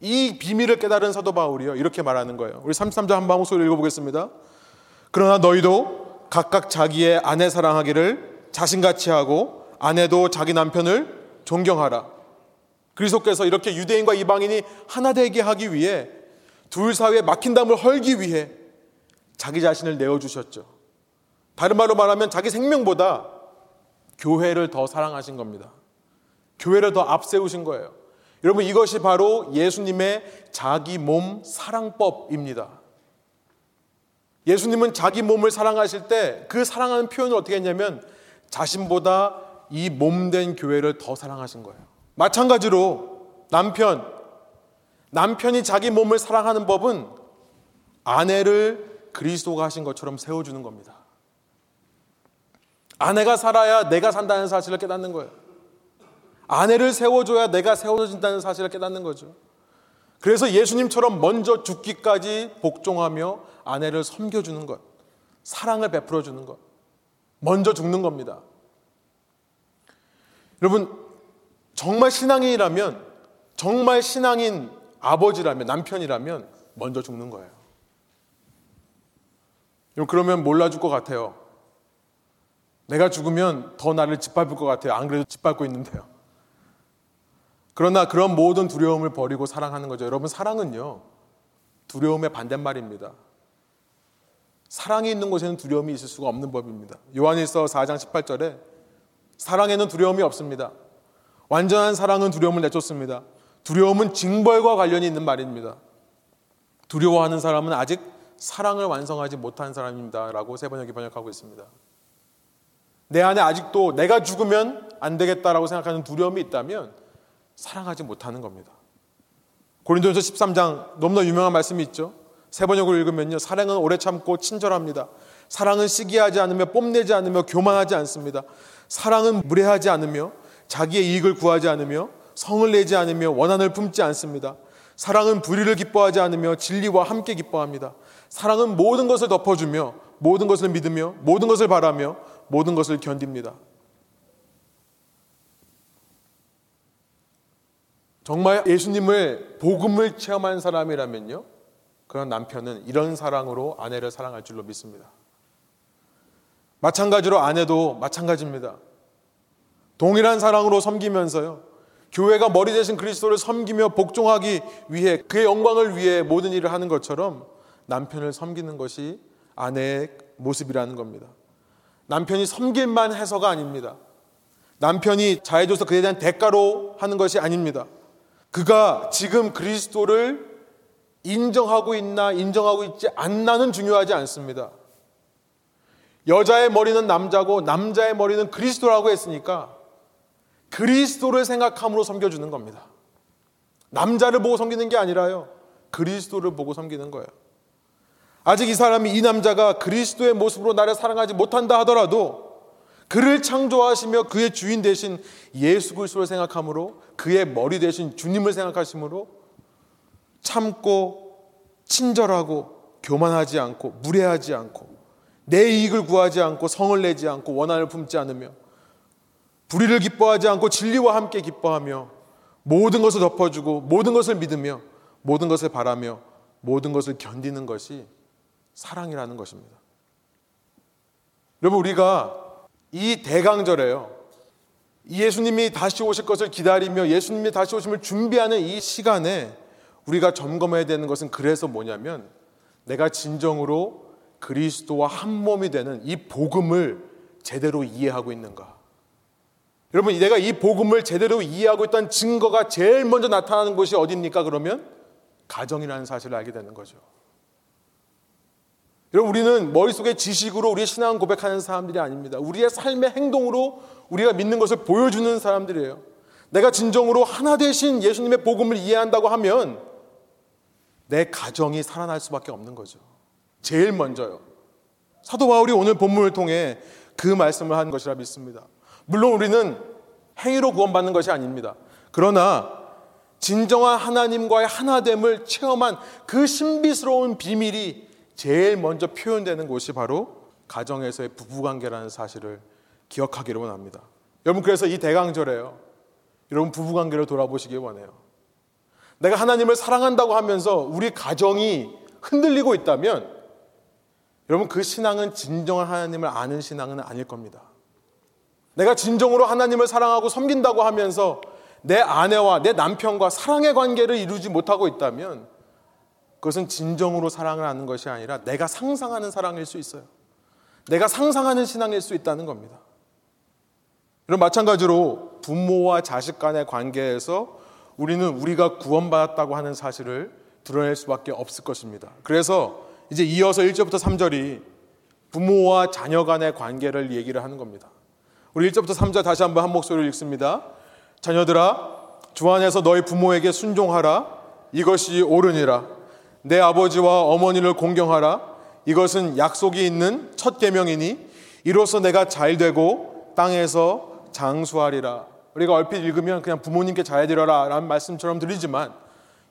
이 비밀을 깨달은 사도 바울이요. 이렇게 말하는 거예요. 우리 33절 한번 목소리 읽어보겠습니다. 그러나 너희도 각각 자기의 아내 사랑하기를 자신같이 하고 아내도 자기 남편을 존경하라. 그리스도께서 이렇게 유대인과 이방인이 하나 되게 하기 위해 둘 사이에 막힌 담을 헐기 위해 자기 자신을 내어 주셨죠. 다른 말로 말하면 자기 생명보다 교회를 더 사랑하신 겁니다. 교회를 더 앞세우신 거예요. 여러분 이것이 바로 예수님의 자기 몸 사랑법입니다. 예수님은 자기 몸을 사랑하실 때 그 사랑하는 표현을 어떻게 했냐면 자신보다 이 몸된 교회를 더 사랑하신 거예요. 마찬가지로 남편, 남편이 자기 몸을 사랑하는 법은 아내를 그리스도가 하신 것처럼 세워주는 겁니다. 아내가 살아야 내가 산다는 사실을 깨닫는 거예요. 아내를 세워줘야 내가 세워진다는 사실을 깨닫는 거죠. 그래서 예수님처럼 먼저 죽기까지 복종하며 아내를 섬겨주는 것, 사랑을 베풀어주는 것, 먼저 죽는 겁니다. 여러분, 정말 신앙인이라면, 정말 신앙인 아버지라면, 남편이라면 먼저 죽는 거예요. 그러면 몰라 줄 것 같아요. 내가 죽으면 더 나를 짓밟을 것 같아요. 안 그래도 짓밟고 있는데요. 그러나 그런 모든 두려움을 버리고 사랑하는 거죠. 여러분, 사랑은요, 두려움의 반대말입니다. 사랑이 있는 곳에는 두려움이 있을 수가 없는 법입니다. 요한일서 4장 18절에 사랑에는 두려움이 없습니다. 완전한 사랑은 두려움을 내쫓습니다. 두려움은 징벌과 관련이 있는 말입니다. 두려워하는 사람은 아직 사랑을 완성하지 못한 사람입니다. 라고 세번역이 번역하고 있습니다. 내 안에 아직도 내가 죽으면 안 되겠다라고 생각하는 두려움이 있다면 사랑하지 못하는 겁니다. 고린도전서 13장 너무나 유명한 말씀이 있죠. 세 번역을 읽으면요. 사랑은 오래 참고 친절합니다. 사랑은 시기하지 않으며 뽐내지 않으며 교만하지 않습니다. 사랑은 무례하지 않으며 자기의 이익을 구하지 않으며 성을 내지 않으며 원한을 품지 않습니다. 사랑은 불의를 기뻐하지 않으며 진리와 함께 기뻐합니다. 사랑은 모든 것을 덮어주며 모든 것을 믿으며 모든 것을 바라며 모든 것을 견딥니다. 정말 예수님을 복음을 체험한 사람이라면요. 그런 남편은 이런 사랑으로 아내를 사랑할 줄로 믿습니다. 마찬가지로 아내도 마찬가지입니다. 동일한 사랑으로 섬기면서요. 교회가 머리 대신 그리스도를 섬기며 복종하기 위해 그의 영광을 위해 모든 일을 하는 것처럼 남편을 섬기는 것이 아내의 모습이라는 겁니다. 남편이 섬길만 해서가 아닙니다. 남편이 자해줘서 그에 대한 대가로 하는 것이 아닙니다. 그가 지금 그리스도를 인정하고 있나 인정하고 있지 않나는 중요하지 않습니다. 여자의 머리는 남자고 남자의 머리는 그리스도라고 했으니까 그리스도를 생각함으로 섬겨주는 겁니다. 남자를 보고 섬기는 게 아니라요. 그리스도를 보고 섬기는 거예요. 아직 이 사람이 이 남자가 그리스도의 모습으로 나를 사랑하지 못한다 하더라도 그를 창조하시며 그의 주인 대신 예수 그리스도를 생각함으로 그의 머리 대신 주님을 생각하심으로 참고 친절하고 교만하지 않고 무례하지 않고 내 이익을 구하지 않고 성을 내지 않고 원한을 품지 않으며 불의를 기뻐하지 않고 진리와 함께 기뻐하며 모든 것을 덮어주고 모든 것을 믿으며 모든 것을 바라며 모든 것을 견디는 것이 사랑이라는 것입니다. 여러분 우리가 이 대강절에요. 예수님이 다시 오실 것을 기다리며 예수님이 다시 오심을 준비하는 이 시간에 우리가 점검해야 되는 것은 그래서 뭐냐면 내가 진정으로 그리스도와 한 몸이 되는 이 복음을 제대로 이해하고 있는가? 여러분, 내가 이 복음을 제대로 이해하고 있다는 증거가 제일 먼저 나타나는 곳이 어디입니까? 그러면 가정이라는 사실을 알게 되는 거죠. 여러분 우리는 머릿속에 지식으로 우리의 신앙 고백하는 사람들이 아닙니다. 우리의 삶의 행동으로 우리가 믿는 것을 보여주는 사람들이에요. 내가 진정으로 하나 되신 예수님의 복음을 이해한다고 하면 내 가정이 살아날 수밖에 없는 거죠. 제일 먼저요. 사도 바울이 오늘 본문을 통해 그 말씀을 한 것이라 믿습니다. 물론 우리는 행위로 구원받는 것이 아닙니다. 그러나 진정한 하나님과의 하나됨을 체험한 그 신비스러운 비밀이 제일 먼저 표현되는 곳이 바로 가정에서의 부부관계라는 사실을 기억하기를 원합니다. 여러분 그래서 이 대강절에요. 여러분 부부관계를 돌아보시기 원해요. 내가 하나님을 사랑한다고 하면서 우리 가정이 흔들리고 있다면 여러분 그 신앙은 진정한 하나님을 아는 신앙은 아닐 겁니다. 내가 진정으로 하나님을 사랑하고 섬긴다고 하면서 내 아내와 내 남편과 사랑의 관계를 이루지 못하고 있다면 그것은 진정으로 사랑을 하는 것이 아니라 내가 상상하는 사랑일 수 있어요. 내가 상상하는 신앙일 수 있다는 겁니다. 이런 마찬가지로 부모와 자식 간의 관계에서 우리는 우리가 구원받았다고 하는 사실을 드러낼 수밖에 없을 것입니다. 그래서 이제 이어서 1절부터 3절이 부모와 자녀 간의 관계를 얘기를 하는 겁니다. 우리 1절부터 3절 다시 한번 한 목소리를 읽습니다. 자녀들아 주 안에서 너희 부모에게 순종하라 이것이 옳으니라 내 아버지와 어머니를 공경하라 이것은 약속이 있는 첫 계명이니 이로써 내가 잘 되고 땅에서 장수하리라 우리가 얼핏 읽으면 그냥 부모님께 잘 되려라 라는 말씀처럼 들리지만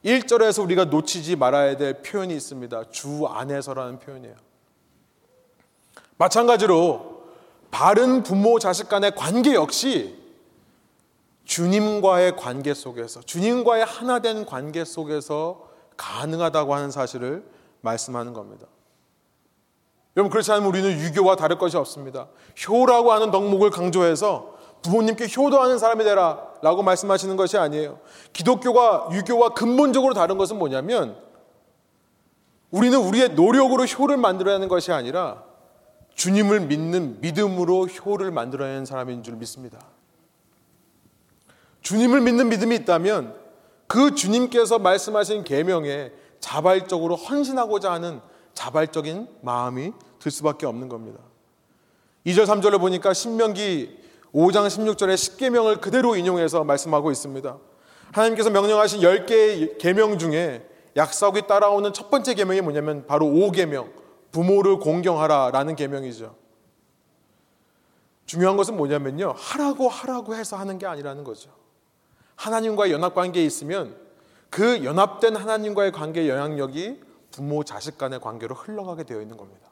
1절에서 우리가 놓치지 말아야 될 표현이 있습니다. 주 안에서라는 표현이에요. 마찬가지로 바른 부모 자식 간의 관계 역시 주님과의 관계 속에서 주님과의 하나 된 관계 속에서 가능하다고 하는 사실을 말씀하는 겁니다. 여러분 그렇지 않으면 우리는 유교와 다를 것이 없습니다. 효라고 하는 덕목을 강조해서 부모님께 효도하는 사람이 되라 라고 말씀하시는 것이 아니에요. 기독교가 유교와 근본적으로 다른 것은 뭐냐면 우리는 우리의 노력으로 효를 만들어내는 것이 아니라 주님을 믿는 믿음으로 효를 만들어내는 사람인 줄 믿습니다. 주님을 믿는 믿음이 있다면 그 주님께서 말씀하신 계명에 자발적으로 헌신하고자 하는 자발적인 마음이 들 수밖에 없는 겁니다. 2절 3절을 보니까 신명기 5장 16절의 10계명을 그대로 인용해서 말씀하고 있습니다. 하나님께서 명령하신 10개의 계명 중에 약속이 따라오는 첫 번째 계명이 뭐냐면 바로 5계명 부모를 공경하라라는 계명이죠. 중요한 것은 뭐냐면요. 하라고 하라고 해서 하는 게 아니라는 거죠. 하나님과의 연합 관계에 있으면 그 연합된 하나님과의 관계의 영향력이 부모 자식 간의 관계로 흘러가게 되어 있는 겁니다.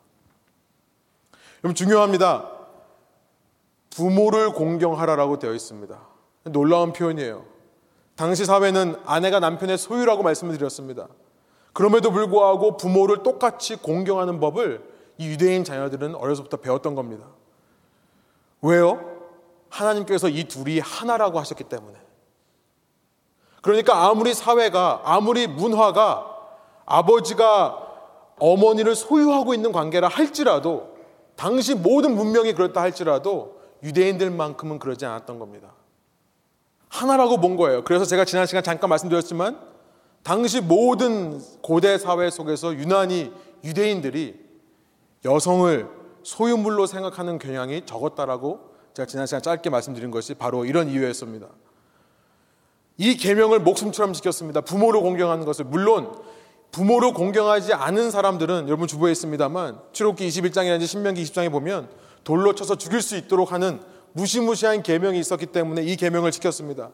여러분 중요합니다. 부모를 공경하라라고 되어 있습니다. 놀라운 표현이에요. 당시 사회는 아내가 남편의 소유라고 말씀을 드렸습니다. 그럼에도 불구하고 부모를 똑같이 공경하는 법을 이 유대인 자녀들은 어려서부터 배웠던 겁니다. 왜요? 하나님께서 이 둘이 하나라고 하셨기 때문에. 그러니까 아무리 사회가, 아무리 문화가 아버지가 어머니를 소유하고 있는 관계라 할지라도 당시 모든 문명이 그렇다 할지라도 유대인들만큼은 그러지 않았던 겁니다. 하나라고 본 거예요. 그래서 제가 지난 시간 잠깐 말씀드렸지만 당시 모든 고대 사회 속에서 유난히 유대인들이 여성을 소유물로 생각하는 경향이 적었다라고 제가 지난 시간 짧게 말씀드린 것이 바로 이런 이유였습니다. 이 계명을 목숨처럼 지켰습니다. 부모를 공경하는 것을 물론 부모를 공경하지 않은 사람들은 여러분 주부에 있습니다만 출애굽기 21장이라든지 신명기 20장에 보면 돌로 쳐서 죽일 수 있도록 하는 무시무시한 계명이 있었기 때문에 이 계명을 지켰습니다.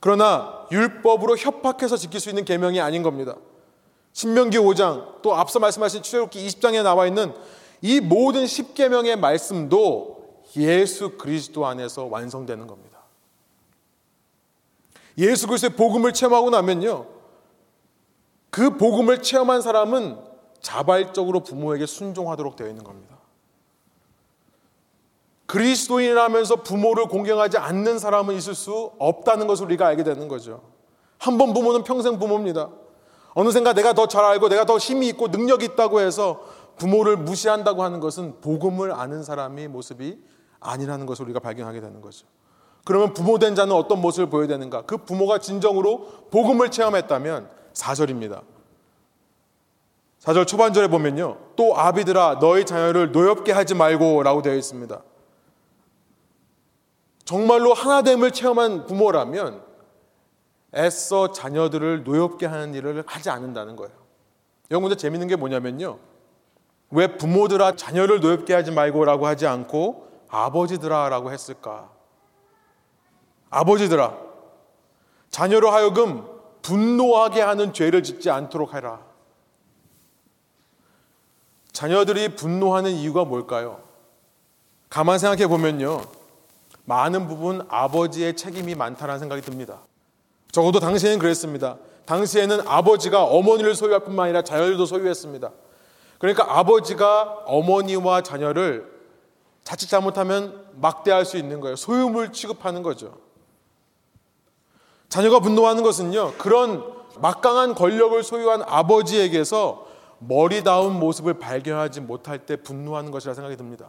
그러나 율법으로 협박해서 지킬 수 있는 계명이 아닌 겁니다. 신명기 5장 또 앞서 말씀하신 출애굽기 20장에 나와 있는 이 모든 10계명의 말씀도 예수 그리스도 안에서 완성되는 겁니다. 예수 그리스도의 복음을 체험하고 나면요. 그 복음을 체험한 사람은 자발적으로 부모에게 순종하도록 되어 있는 겁니다. 그리스도인이라면서 부모를 공경하지 않는 사람은 있을 수 없다는 것을 우리가 알게 되는 거죠. 한 번 부모는 평생 부모입니다. 어느샌가 내가 더 잘 알고 내가 더 힘이 있고 능력이 있다고 해서 부모를 무시한다고 하는 것은 복음을 아는 사람의 모습이 아니라는 것을 우리가 발견하게 되는 거죠. 그러면 부모된 자는 어떤 모습을 보여야 되는가? 그 부모가 진정으로 복음을 체험했다면 4절입니다. 4절 초반절에 보면요. 또 아비들아 너희 자녀를 노엽게 하지 말고 라고 되어 있습니다. 정말로 하나됨을 체험한 부모라면 애써 자녀들을 노엽게 하는 일을 하지 않는다는 거예요. 여러분 재밌는 게 뭐냐면요. 왜 부모들아 자녀를 노엽게 하지 말고라고 하지 않고 아버지들아라고 했을까? 아버지들아 자녀로 하여금 분노하게 하는 죄를 짓지 않도록 해라. 자녀들이 분노하는 이유가 뭘까요? 가만 생각해 보면요. 많은 부분 아버지의 책임이 많다는 생각이 듭니다. 적어도 당시에는 그랬습니다. 당시에는 아버지가 어머니를 소유할 뿐만 아니라 자녀들도 소유했습니다. 그러니까 아버지가 어머니와 자녀를 자칫 잘못하면 막대할 수 있는 거예요. 소유물 취급하는 거죠. 자녀가 분노하는 것은요, 그런 막강한 권력을 소유한 아버지에게서 머리다운 모습을 발견하지 못할 때 분노하는 것이라 생각이 듭니다.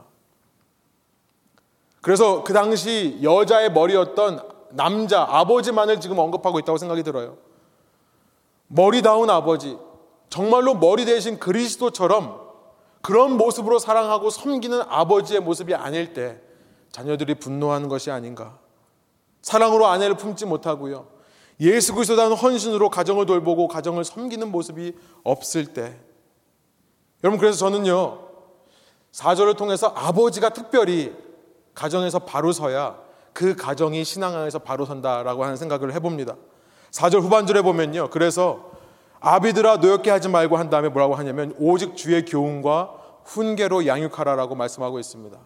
그래서 그 당시 여자의 머리였던 남자, 아버지만을 지금 언급하고 있다고 생각이 들어요. 머리다운 아버지, 정말로 머리 대신 그리스도처럼 그런 모습으로 사랑하고 섬기는 아버지의 모습이 아닐 때 자녀들이 분노하는 것이 아닌가. 사랑으로 아내를 품지 못하고요. 예수 그리스도라는 헌신으로 가정을 돌보고 가정을 섬기는 모습이 없을 때 여러분 그래서 저는요. 사절을 통해서 아버지가 특별히 가정에서 바로 서야 그 가정이 신앙 안에서 바로 선다라고 하는 생각을 해봅니다. 4절 후반절에 보면요. 그래서 아비들아 노엽게 하지 말고 한 다음에 뭐라고 하냐면 오직 주의 교훈과 훈계로 양육하라라고 말씀하고 있습니다.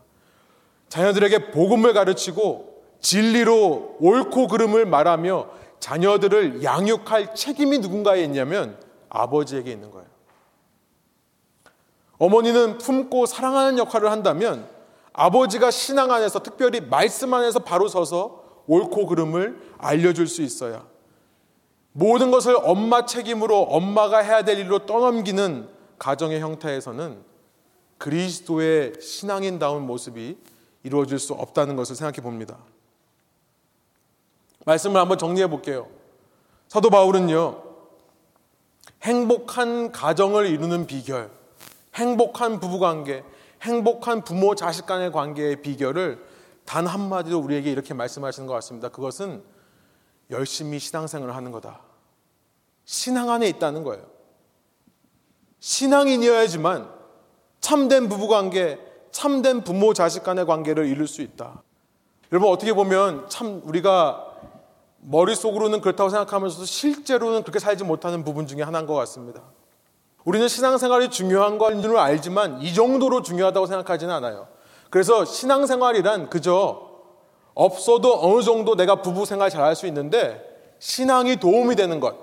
자녀들에게 복음을 가르치고 진리로 옳고 그름을 말하며 자녀들을 양육할 책임이 누군가에 있냐면 아버지에게 있는 거예요. 어머니는 품고 사랑하는 역할을 한다면 아버지가 신앙 안에서 특별히 말씀 안에서 바로 서서 옳고 그름을 알려줄 수 있어야 모든 것을 엄마 책임으로 엄마가 해야 될 일로 떠넘기는 가정의 형태에서는 그리스도의 신앙인다운 모습이 이루어질 수 없다는 것을 생각해 봅니다. 말씀을 한번 정리해 볼게요. 사도 바울은요, 행복한 가정을 이루는 비결, 행복한 부부관계, 행복한 부모 자식 간의 관계의 비결을 단 한마디로 우리에게 이렇게 말씀하시는 것 같습니다. 그것은 열심히 신앙생활을 하는 거다. 신앙 안에 있다는 거예요. 신앙인이어야지만 참된 부부관계, 참된 부모 자식 간의 관계를 이룰 수 있다. 여러분 어떻게 보면 참 우리가 머릿속으로는 그렇다고 생각하면서도 실제로는 그렇게 살지 못하는 부분 중에 하나인 것 같습니다. 우리는 신앙생활이 중요한 건 줄 알지만 이 정도로 중요하다고 생각하지는 않아요. 그래서 신앙생활이란 그저 없어도 어느 정도 내가 부부 생활 잘할 수 있는데 신앙이 도움이 되는 것.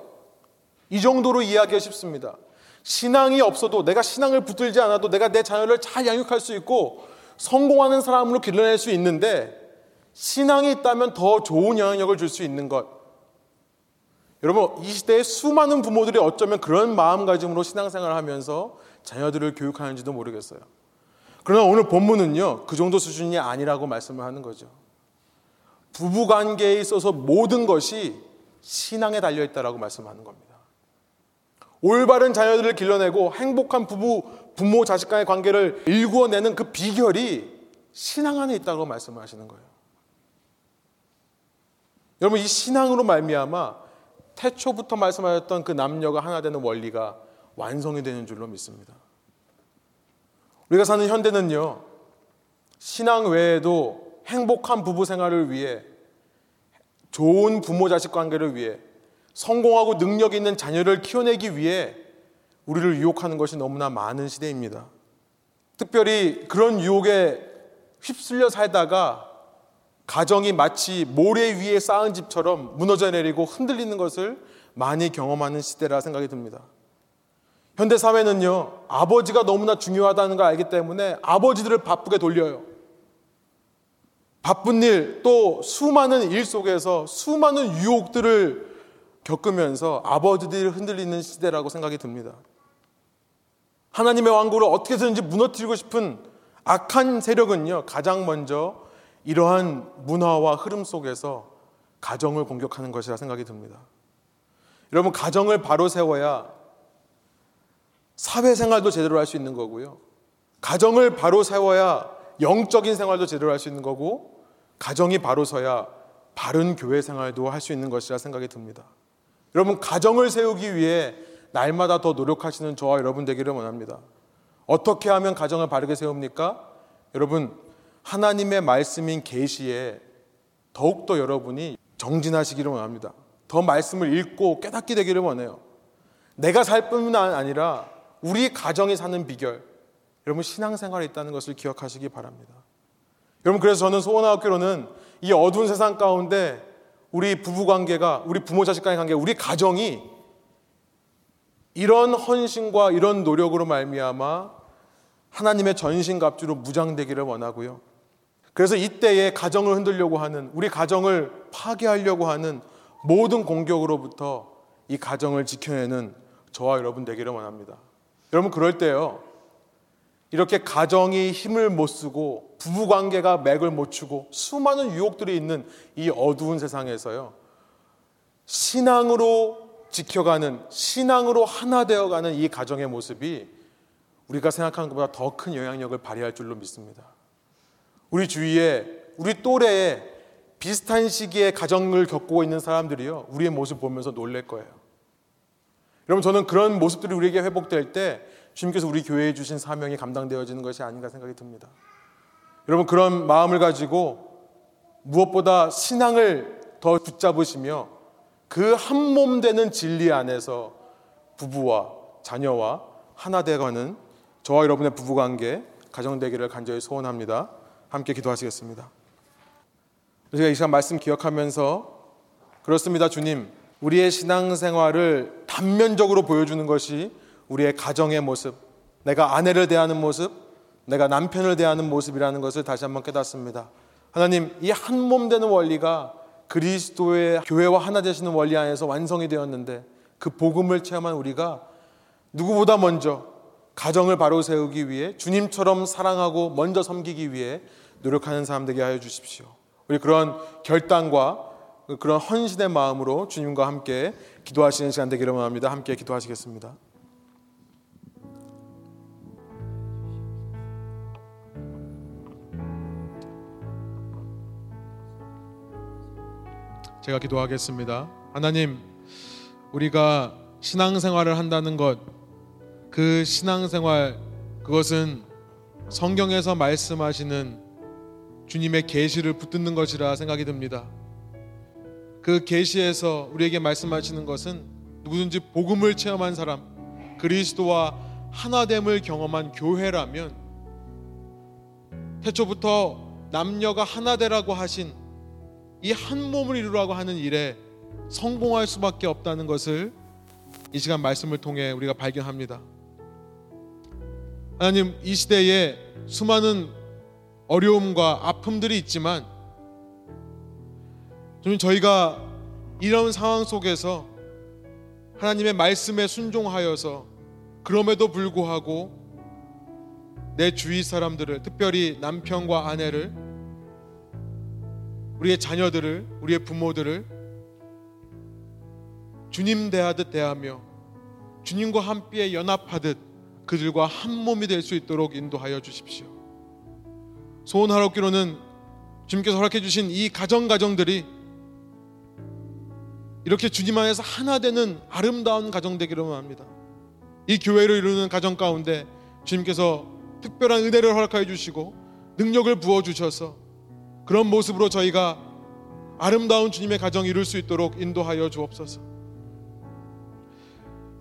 이 정도로 이해하기가 쉽습니다. 신앙이 없어도 내가 신앙을 붙들지 않아도 내가 내 자녀를 잘 양육할 수 있고 성공하는 사람으로 길러낼 수 있는데 신앙이 있다면 더 좋은 영향력을 줄 수 있는 것. 여러분, 이 시대에 수많은 부모들이 어쩌면 그런 마음가짐으로 신앙생활을 하면서 자녀들을 교육하는지도 모르겠어요. 그러나 오늘 본문은요, 그 정도 수준이 아니라고 말씀을 하는 거죠. 부부 관계에 있어서 모든 것이 신앙에 달려 있다라고 말씀하는 겁니다. 올바른 자녀들을 길러내고 행복한 부부, 부모, 자식 간의 관계를 일구어내는 그 비결이 신앙 안에 있다고 말씀을 하시는 거예요. 여러분, 이 신앙으로 말미암아 태초부터 말씀하셨던 그 남녀가 하나 되는 원리가 완성이 되는 줄로 믿습니다. 우리가 사는 현대는요, 신앙 외에도 행복한 부부 생활을 위해 좋은 부모 자식 관계를 위해 성공하고 능력 있는 자녀를 키워내기 위해 우리를 유혹하는 것이 너무나 많은 시대입니다. 특별히 그런 유혹에 휩쓸려 살다가 가정이 마치 모래 위에 쌓은 집처럼 무너져 내리고 흔들리는 것을 많이 경험하는 시대라 생각이 듭니다. 현대 사회는요, 아버지가 너무나 중요하다는 걸 알기 때문에 아버지들을 바쁘게 돌려요. 바쁜 일, 또 수많은 일 속에서 수많은 유혹들을 겪으면서 아버지들이 흔들리는 시대라고 생각이 듭니다. 하나님의 왕국을 어떻게든지 무너뜨리고 싶은 악한 세력은요, 가장 먼저 이러한 문화와 흐름 속에서 가정을 공격하는 것이라 생각이 듭니다. 여러분, 가정을 바로 세워야 사회생활도 제대로 할 수 있는 거고요. 가정을 바로 세워야 영적인 생활도 제대로 할 수 있는 거고, 가정이 바로 서야 바른 교회 생활도 할 수 있는 것이라 생각이 듭니다. 여러분, 가정을 세우기 위해 날마다 더 노력하시는 저와 여러분 되기를 원합니다. 어떻게 하면 가정을 바르게 세웁니까? 여러분, 하나님의 말씀인 계시에 더욱더 여러분이 정진하시기를 원합니다. 더 말씀을 읽고 깨닫게 되기를 원해요. 내가 살 뿐만 아니라 우리 가정이 사는 비결, 여러분 신앙생활에 있다는 것을 기억하시기 바랍니다. 여러분 그래서 저는 소원학교로는 이 어두운 세상 가운데 우리 부부 관계가 우리 부모 자식 간의 관계, 우리 가정이 이런 헌신과 이런 노력으로 말미암아 하나님의 전신갑주로 무장되기를 원하고요. 그래서 이때에 가정을 흔들려고 하는 우리 가정을 파괴하려고 하는 모든 공격으로부터 이 가정을 지켜내는 저와 여러분 되기를 원합니다. 여러분 그럴 때요. 이렇게 가정이 힘을 못 쓰고 부부 관계가 맥을 못 추고 수많은 유혹들이 있는 이 어두운 세상에서요. 신앙으로 지켜가는 신앙으로 하나 되어 가는 이 가정의 모습이 우리가 생각하는 것보다 더 큰 영향력을 발휘할 줄로 믿습니다. 우리 주위에 우리 또래에 비슷한 시기에 가정을 겪고 있는 사람들이요. 우리의 모습 보면서 놀랄 거예요. 여러분 저는 그런 모습들이 우리에게 회복될 때 주님께서 우리 교회에 주신 사명이 감당되어지는 것이 아닌가 생각이 듭니다. 여러분 그런 마음을 가지고 무엇보다 신앙을 더 붙잡으시며 그 한 몸 되는 진리 안에서 부부와 자녀와 하나 되어가는 저와 여러분의 부부관계 가정되기를 간절히 소원합니다. 함께 기도하시겠습니다. 우리가 이 시간 말씀 기억하면서 그렇습니다, 주님. 우리의 신앙생활을 단면적으로 보여주는 것이 우리의 가정의 모습, 내가 아내를 대하는 모습, 내가 남편을 대하는 모습이라는 것을 다시 한번 깨닫습니다. 하나님, 이 한 몸 되는 원리가 그리스도의 교회와 하나 되시는 원리 안에서 완성이 되었는데 그 복음을 체험한 우리가 누구보다 먼저 가정을 바로 세우기 위해 주님처럼 사랑하고 먼저 섬기기 위해 노력하는 사람 되게 하여 주십시오. 우리 그런 결단과 그런 헌신의 마음으로 주님과 함께 기도하시는 시간 되기를 원합니다. 함께 기도하시겠습니다. 제가 기도하겠습니다. 하나님, 우리가 신앙생활을 한다는 것, 그 신앙생활, 그것은 성경에서 말씀하시는 주님의 계시를 붙드는 것이라 생각이 듭니다. 그 계시에서 우리에게 말씀하시는 것은 누구든지 복음을 체험한 사람, 그리스도와 하나됨을 경험한 교회라면 태초부터 남녀가 하나 되라고 하신 이 한 몸을 이루라고 하는 일에 성공할 수밖에 없다는 것을 이 시간 말씀을 통해 우리가 발견합니다. 하나님 이 시대에 수많은 어려움과 아픔들이 있지만 좀 저희가 이런 상황 속에서 하나님의 말씀에 순종하여서 그럼에도 불구하고 내 주위 사람들을 특별히 남편과 아내를 우리의 자녀들을, 우리의 부모들을 주님 대하듯 대하며 주님과 함께 연합하듯 그들과 한 몸이 될 수 있도록 인도하여 주십시오. 소원하옵기로는 주님께서 허락해 주신 이 가정 가정들이 이렇게 주님 안에서 하나 되는 아름다운 가정 되기를 합니다. 이 교회를 이루는 가정 가운데 주님께서 특별한 은혜를 허락하여 주시고 능력을 부어 주셔서 그런 모습으로 저희가 아름다운 주님의 가정 이룰 수 있도록 인도하여 주옵소서.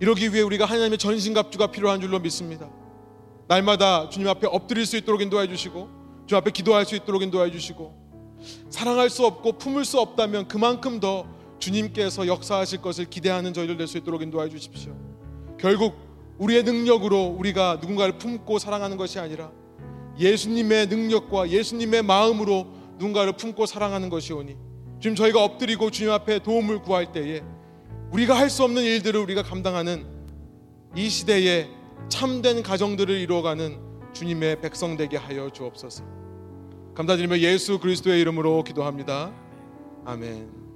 이러기 위해 우리가 하나님의 전신갑주가 필요한 줄로 믿습니다. 날마다 주님 앞에 엎드릴 수 있도록 인도해 주시고 주님 앞에 기도할 수 있도록 인도해 주시고 사랑할 수 없고 품을 수 없다면 그만큼 더 주님께서 역사하실 것을 기대하는 저희들 될 수 있도록 인도해 주십시오. 결국 우리의 능력으로 우리가 누군가를 품고 사랑하는 것이 아니라 예수님의 능력과 예수님의 마음으로 누군가를 품고 사랑하는 것이오니 지금 저희가 엎드리고 주님 앞에 도움을 구할 때에 우리가 할 수 없는 일들을 우리가 감당하는 이 시대에 참된 가정들을 이루어가는 주님의 백성 되게 하여 주옵소서. 감사드리며 예수 그리스도의 이름으로 기도합니다. 아멘.